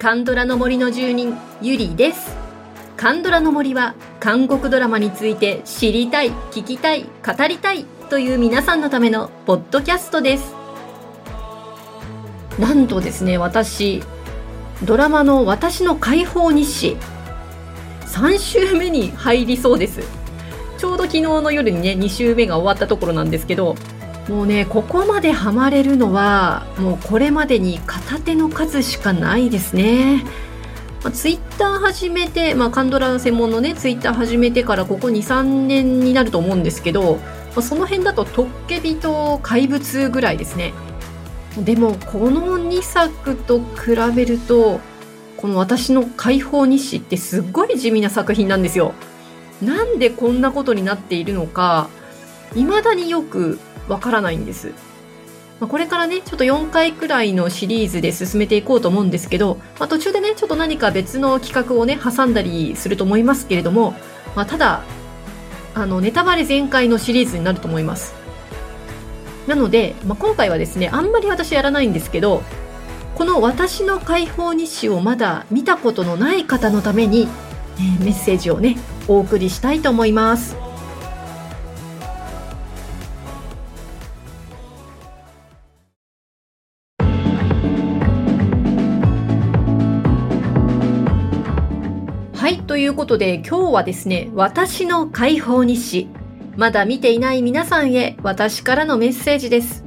カンドラの森の住人ゆりです。カンドラの森は韓国ドラマについて知りたい聞きたい語りたいという皆さんのためのポッドキャストです。なんとですね私ドラマの私の解放日誌3週目に入りそうです。ちょうど昨日の夜にね2週目が終わったところなんですけどもうねここまでハマれるのはもうこれまでに片手の数しかないですね。まあ、ツイッター始めて、まあ、カンドラ専門のねツイッター始めてからここ23年になると思うんですけど、まあ、その辺だとトッケビと怪物ぐらいですねでもこの2作と比べるとこの私の解放日誌ってすっごい地味な作品なんですよなんでこんなことになっているのか未だによくわからないんです。ま、これからね、ちょっと4回くらいのシリーズで進めていこうと思うんですけど、まあ、途中でね、ちょっと何か別の企画をね、挟んだりすると思いますけれども、まあ、ただ、あの、ネタバレ全開のシリーズになると思います。なので、まあ、今回はですね、あんまり私やらないんですけど、この私の解放日誌をまだ見たことのない方のために、え、メッセージをね、お送りしたいと思います。ことで今日はですね、私の解放日誌。まだ見ていない皆さんへ私からのメッセージです。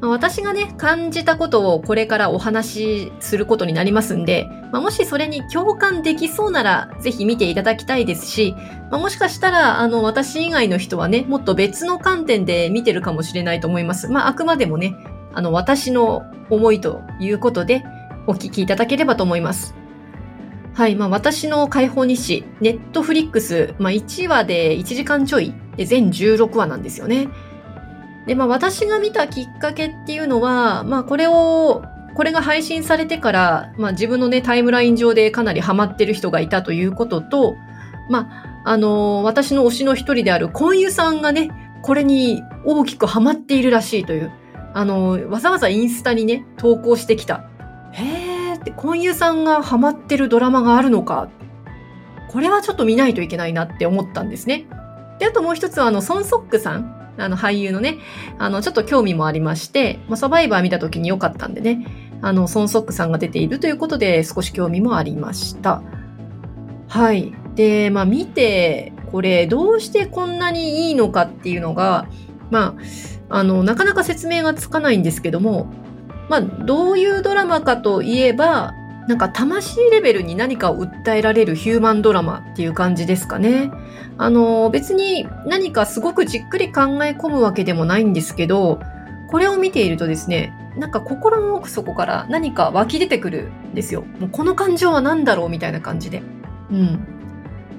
私がね、感じたことをこれからお話しすることになりますんで、まあ、もしそれに共感できそうなら、ぜひ見ていただきたいですし、まあ、もしかしたら、あの、私以外の人はね、もっと別の観点で見てるかもしれないと思います。まあ、あくまでもね、あの、私の思いということで、お聞きいただければと思います。はい。まあ、私の解放日誌、ネットフリックス、まあ、1話で1時間ちょいで全16話なんですよね。で、まあ、私が見たきっかけっていうのは、まあ、これを、これが配信されてから、まあ、自分のね、タイムライン上でかなりハマってる人がいたということと、まあ、あのー、私の推しの一人であるコンユさんがね、これに大きくハマっているらしいという、あのー、わざわざインスタにね、投稿してきた。へって婚友さんがハマってるドラマがあるのか、これはちょっと見ないといけないなって思ったんですね。で、あともう一つはあの、ソンソックさん、あの俳優のね、あの、ちょっと興味もありまして、まあ、サバイバー見た時に良かったんでね、あの、ソンソックさんが出ているということで少し興味もありました。はい。で、まあ見て、これどうしてこんなにいいのかっていうのが、まあ、あの、なかなか説明がつかないんですけども、まあ、どういうドラマかといえば、なんか魂レベルに何かを訴えられるヒューマンドラマっていう感じですかね。あの、別に何かすごくじっくり考え込むわけでもないんですけど、これを見ているとですね、なんか心の奥底から何か湧き出てくるんですよ。もうこの感情は何だろうみたいな感じで。うん。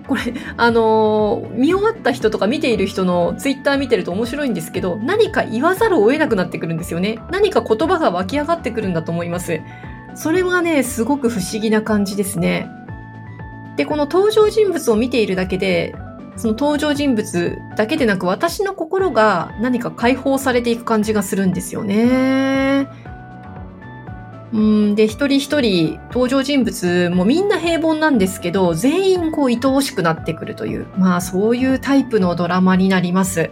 これ、あのー、見終わった人とか見ている人のツイッター見てると面白いんですけど、何か言わざるを得なくなってくるんですよね。何か言葉が湧き上がってくるんだと思います。それがね、すごく不思議な感じですね。で、この登場人物を見ているだけで、その登場人物だけでなく私の心が何か解放されていく感じがするんですよね。うんで、一人一人登場人物もみんな平凡なんですけど、全員こう愛おしくなってくるという、まあそういうタイプのドラマになります。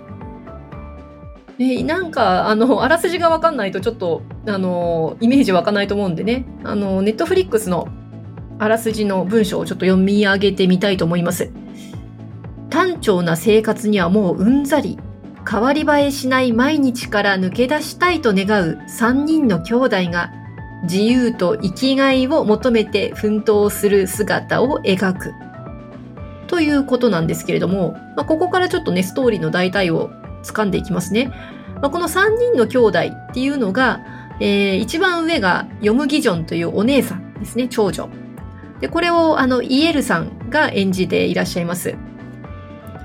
で、なんか、あの、あらすじがわかんないとちょっと、あの、イメージ湧かないと思うんでね、あの、ネットフリックスのあらすじの文章をちょっと読み上げてみたいと思います。単調な生活にはもううんざり。変わり映えしない毎日から抜け出したいと願う3人の兄弟が自由と生きがいを求めて奮闘する姿を描く。ということなんですけれども、まあ、ここからちょっとね、ストーリーの大体を掴んでいきますね。まあ、この3人の兄弟っていうのが、えー、一番上がヨムギジョンというお姉さんですね、長女。で、これをあの、イエルさんが演じていらっしゃいます。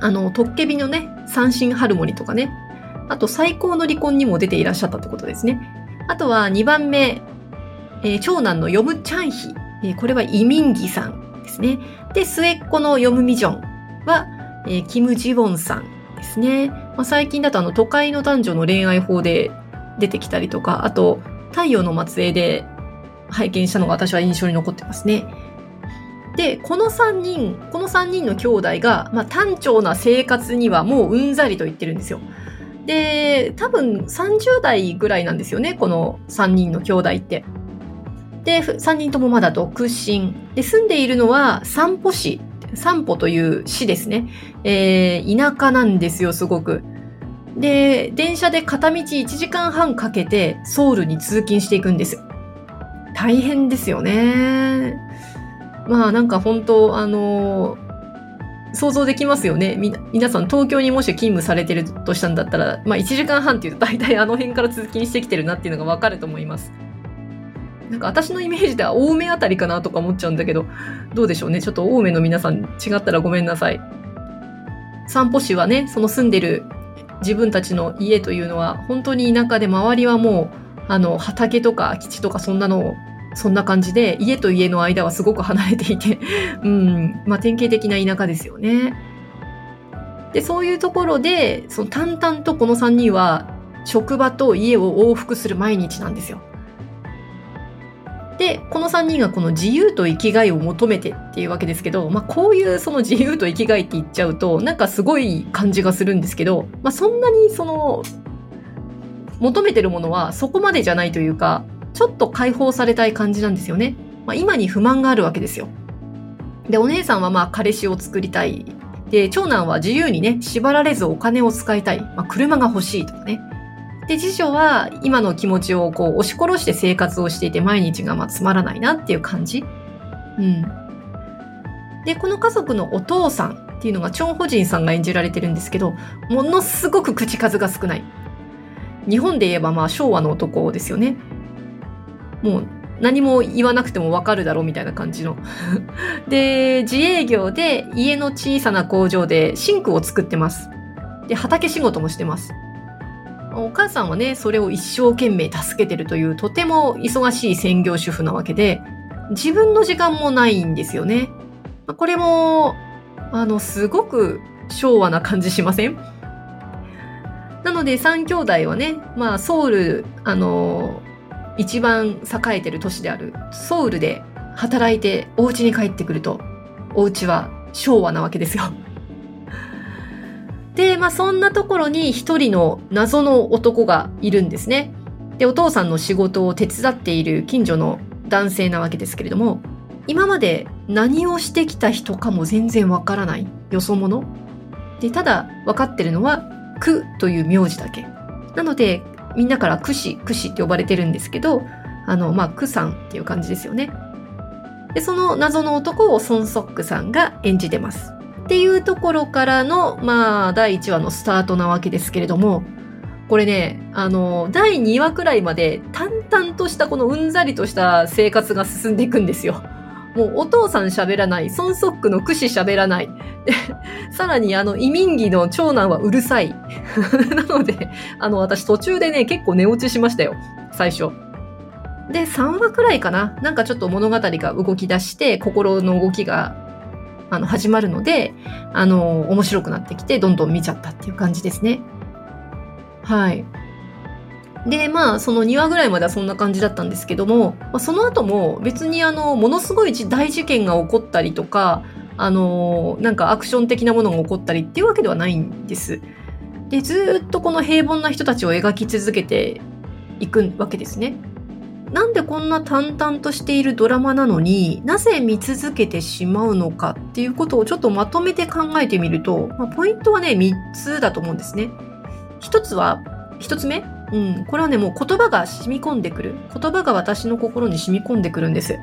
あの、トッケビのね、三神ハルモニとかね、あと最高の離婚にも出ていらっしゃったってことですね。あとは2番目、えー、長男のヨムチャンヒ、えー、これはイミンギさんですね。で、末っ子のヨムミジョンは、えー、キム・ジウォンさんですね。まあ、最近だとあの、都会の男女の恋愛法で出てきたりとか、あと、太陽の末裔で、拝見したのが私は印象に残ってますね。で、この3人、この3人の兄弟が、まあ、単調な生活にはもううんざりと言ってるんですよ。で、多分30代ぐらいなんですよね、この3人の兄弟って。で、3人ともまだ独身。で、住んでいるのは散歩市。散歩という市ですね。えー、田舎なんですよ、すごく。で、電車で片道1時間半かけてソウルに通勤していくんです。大変ですよね。まあなんか本当、あのー、想像できますよね。み、皆さん東京にもし勤務されてるとしたんだったら、まあ1時間半っていうと大体あの辺から通勤してきてるなっていうのがわかると思います。なんか私のイメージでは青梅あたりかなとか思っちゃうんだけど、どうでしょうね。ちょっと青梅の皆さん違ったらごめんなさい。散歩市はね、その住んでる自分たちの家というのは本当に田舎で周りはもうあの畑とか空き地とかそんなのそんな感じで、家と家の間はすごく離れていて、うん、まあ典型的な田舎ですよね。で、そういうところで、その淡々とこの3人は職場と家を往復する毎日なんですよ。で、この3人がこの自由と生きがいを求めてっていうわけですけど、まあこういうその自由と生きがいって言っちゃうと、なんかすごい感じがするんですけど、まあそんなにその、求めてるものはそこまでじゃないというか、ちょっと解放されたい感じなんですよね。まあ、今に不満があるわけですよ。で、お姉さんはまあ彼氏を作りたい。で、長男は自由にね、縛られずお金を使いたい。まあ、車が欲しいとかね。で、次女は今の気持ちをこう押し殺して生活をしていて毎日がまつまらないなっていう感じ。うん。で、この家族のお父さんっていうのがチョン・ホジンさんが演じられてるんですけど、ものすごく口数が少ない。日本で言えばまあ昭和の男ですよね。もう何も言わなくてもわかるだろうみたいな感じの。で、自営業で家の小さな工場でシンクを作ってます。で、畑仕事もしてます。お母さんはね、それを一生懸命助けてるというとても忙しい専業主婦なわけで、自分の時間もないんですよね。これも、あの、すごく昭和な感じしません？なので3兄弟はね、まあソウル、あの、一番栄えてる都市であるソウルで働いてお家に帰ってくると、お家は昭和なわけですよ。で、まあそんなところに一人の謎の男がいるんですね。で、お父さんの仕事を手伝っている近所の男性なわけですけれども、今まで何をしてきた人かも全然わからないよそ者。で、ただ分かってるのは、クという名字だけ。なので、みんなからクシ、クシって呼ばれてるんですけど、あの、まあ、クさんっていう感じですよね。で、その謎の男をソンソックさんが演じてます。っていうところからの、まあ、第1話のスタートなわけですけれども、これね、あの、第2話くらいまで淡々としたこのうんざりとした生活が進んでいくんですよ。もうお父さん喋らない、ソンソックのクシ喋らない。さらにあの、移民儀の長男はうるさい。なので、あの、私途中でね、結構寝落ちしましたよ。最初。で、3話くらいかな。なんかちょっと物語が動き出して、心の動きが、あの、始まるので、あの、面白くなってきて、どんどん見ちゃったっていう感じですね。はい。で、まあ、その2話ぐらいまではそんな感じだったんですけども、まあ、その後も別にあの、ものすごい大事件が起こったりとか、あの、なんかアクション的なものが起こったりっていうわけではないんです。で、ずっとこの平凡な人たちを描き続けていくわけですね。なんでこんな淡々としているドラマなのになぜ見続けてしまうのかっていうことをちょっとまとめて考えてみると、まあ、ポイントはね、3つだと思うんですね。1つは、1つ目うん、これはね、もう言葉が染み込んでくる。言葉が私の心に染み込んでくるんです。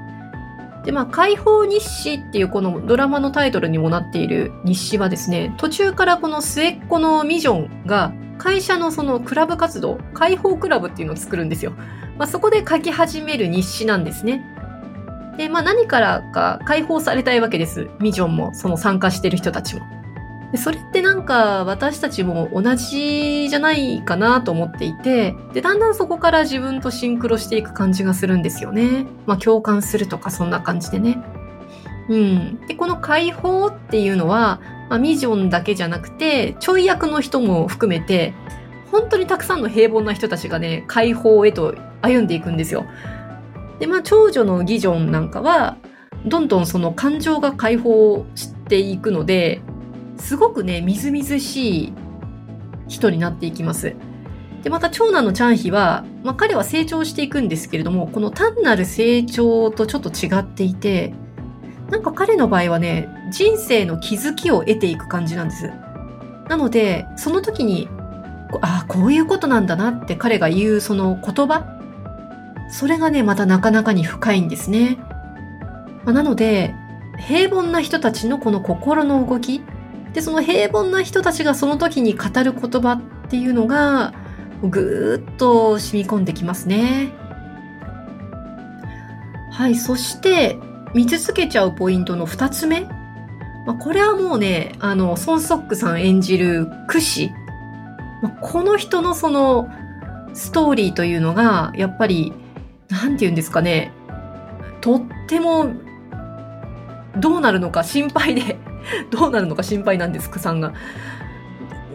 で、まあ、解放日誌っていうこのドラマのタイトルにもなっている日誌はですね、途中からこの末っ子のミジョンが会社のそのクラブ活動、解放クラブっていうのを作るんですよ。まあ、そこで書き始める日誌なんですね。で、まあ何からか解放されたいわけです。ミジョンも、その参加してる人たちも。でそれってなんか私たちも同じじゃないかなと思っていて、で、だんだんそこから自分とシンクロしていく感じがするんですよね。まあ共感するとかそんな感じでね。うん。で、この解放っていうのは、まあ、ミジョンだけじゃなくて、ちょい役の人も含めて、本当にたくさんの平凡な人たちがね、解放へと歩んでいくんですよ。で、まあ、長女のギジョンなんかは、どんどんその感情が解放していくので、すごくね、みずみずしい人になっていきます。で、また長男のチャンヒは、まあ、彼は成長していくんですけれども、この単なる成長とちょっと違っていて、なんか彼の場合はね、人生の気づきを得ていく感じなんです。なので、その時に、ああ、こういうことなんだなって彼が言うその言葉、それがね、またなかなかに深いんですね。まあ、なので、平凡な人たちのこの心の動き、で、その平凡な人たちがその時に語る言葉っていうのが、ぐーっと染み込んできますね。はい、そして、見続けちゃうポイントの二つ目。まあ、これはもうね、あの、ソン・ソックさん演じるクシ。ま、この人のその、ストーリーというのが、やっぱり、なんて言うんですかね、とっても、どうなるのか心配で どうなるのか心配なんです、クさんが。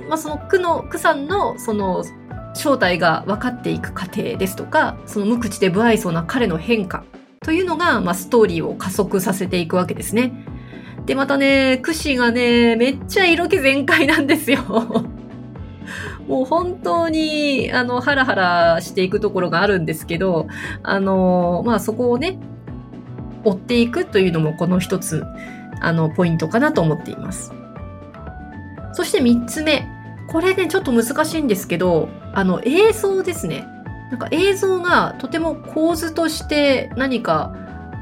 まあ、そのクの、クさんの、その、正体が分かっていく過程ですとか、その無口で不愛想な彼の変化というのが、まあ、ストーリーを加速させていくわけですね。で、またね、クシがね、めっちゃ色気全開なんですよ。もう本当に、あの、ハラハラしていくところがあるんですけど、あの、まあ、そこをね、追っていくというのもこの一つ、あの、ポイントかなと思っています。そして三つ目。これね、ちょっと難しいんですけど、あの、映像ですね。なんか映像がとても構図として何か、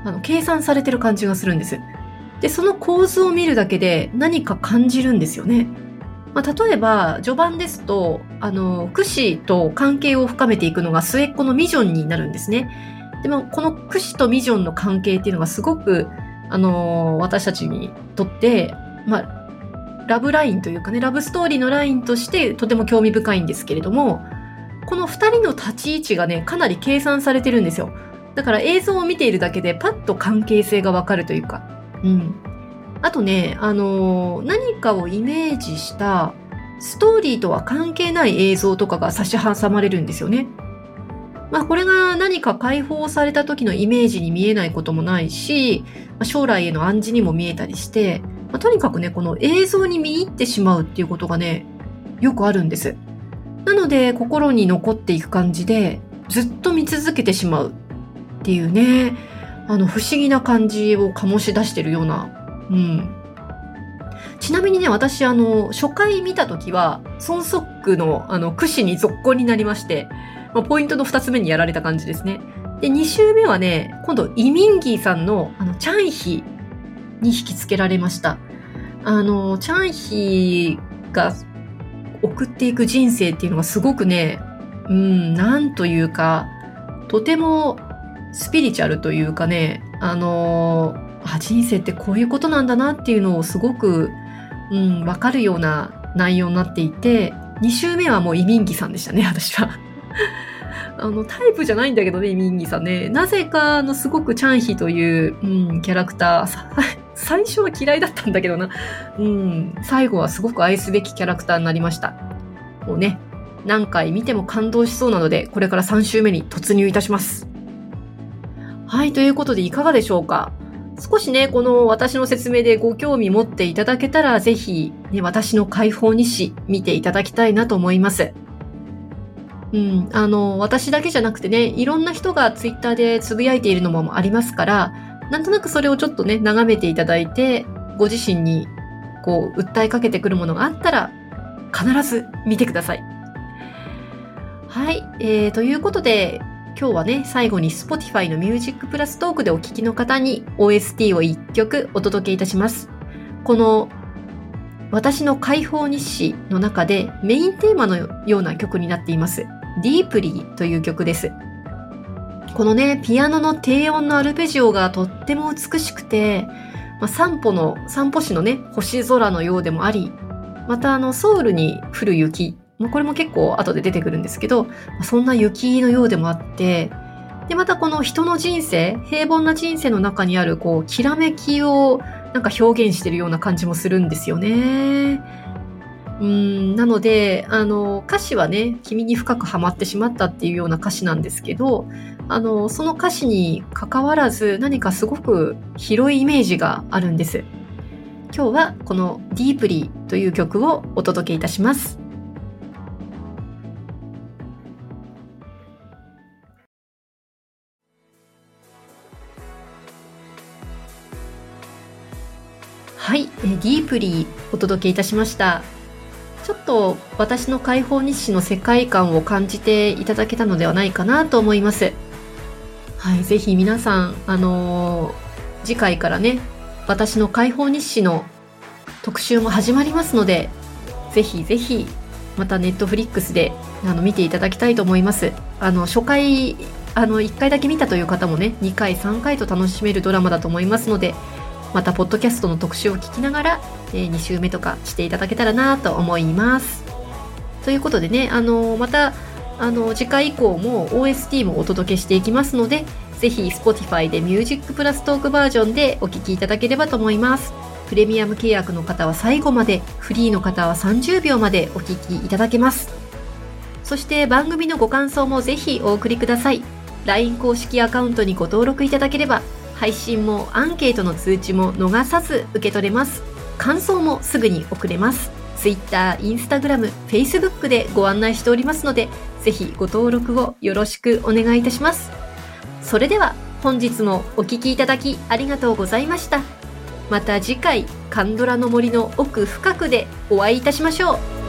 あの、計算されてる感じがするんです。で、その構図を見るだけで何か感じるんですよね。まあ、例えば、序盤ですと、あの、クシと関係を深めていくのが末っ子のミジョンになるんですね。でも、このクシとミジョンの関係っていうのがすごく、あの、私たちにとって、まあ、ラブラインというかね、ラブストーリーのラインとしてとても興味深いんですけれども、この二人の立ち位置がね、かなり計算されてるんですよ。だから映像を見ているだけでパッと関係性がわかるというか。うん。あとね、あのー、何かをイメージしたストーリーとは関係ない映像とかが差し挟まれるんですよね。まあこれが何か解放された時のイメージに見えないこともないし、まあ将来への暗示にも見えたりして、まあ、とにかくね、この映像に見入ってしまうっていうことがね、よくあるんです。なので心に残っていく感じで、ずっと見続けてしまうっていうね、あの不思議な感じを醸し出してるような、うん。ちなみにね、私、あの、初回見た時は、ソンソックの、あの、串に続行になりまして、まあ、ポイントの二つ目にやられた感じですね。で、二周目はね、今度、イミンギーさんの、あの、チャンヒに引きつけられました。あの、チャンヒが送っていく人生っていうのがすごくね、うん、なんというか、とてもスピリチュアルというかね、あのあ、人生ってこういうことなんだなっていうのをすごく、うん、わかるような内容になっていて、2週目はもうイミンギさんでしたね、私は。あの、タイプじゃないんだけどね、イミンギさんね。なぜか、あの、すごくチャンヒという、うん、キャラクター、最初は嫌いだったんだけどな。うん、最後はすごく愛すべきキャラクターになりました。もうね、何回見ても感動しそうなので、これから3週目に突入いたします。はい、ということでいかがでしょうか？少しね、この私の説明でご興味持っていただけたら、ぜひ、ね、私の解放日誌見ていただきたいなと思います。うん、あの、私だけじゃなくてね、いろんな人がツイッターでつぶやいているのもありますから、なんとなくそれをちょっとね、眺めていただいて、ご自身に、こう、訴えかけてくるものがあったら、必ず見てください。はい、えー、ということで、今日はね、最後に Spotify の Music Plus トークでお聴きの方に OST を1曲お届けいたします。この私の解放日誌の中でメインテーマのような曲になっています。Deeply という曲です。このね、ピアノの低音のアルペジオがとっても美しくて、まあ、散歩の、散歩詩のね、星空のようでもあり、またあの、ソウルに降る雪、これも結構後で出てくるんですけど、そんな雪のようでもあって、で、またこの人の人生、平凡な人生の中にある、こう、きらめきをなんか表現してるような感じもするんですよね。うん、なので、あの、歌詞はね、君に深くハマってしまったっていうような歌詞なんですけど、あの、その歌詞に関わらず何かすごく広いイメージがあるんです。今日はこの Deeply という曲をお届けいたします。はい、えディープリーお届けいたしました。ちょっと私の解放日誌の世界観を感じていただけたのではないかなと思います。はい、ぜひ皆さん、あのー、次回からね、私の解放日誌の特集も始まりますので、ぜひぜひ、またネットフリックスであの見ていただきたいと思います。あの、初回、あの、1回だけ見たという方もね、2回、3回と楽しめるドラマだと思いますので、またポッドキャストの特集を聞きながら、えー、2週目とかしていただけたらなと思います。ということでね、あのまたあの次回以降も OST もお届けしていきますので、ぜひ Spotify で Music プラストークバージョンでお聴きいただければと思います。プレミアム契約の方は最後まで、フリーの方は30秒までお聴きいただけます。そして番組のご感想もぜひお送りください。LINE 公式アカウントにご登録いただければ配信もアンケートの通知も逃さず受け取れます。感想もすぐに送れます。Twitter、Instagram、Facebook でご案内しておりますので、ぜひご登録をよろしくお願いいたします。それでは本日もお聴きいただきありがとうございました。また次回、カンドラの森の奥深くでお会いいたしましょう。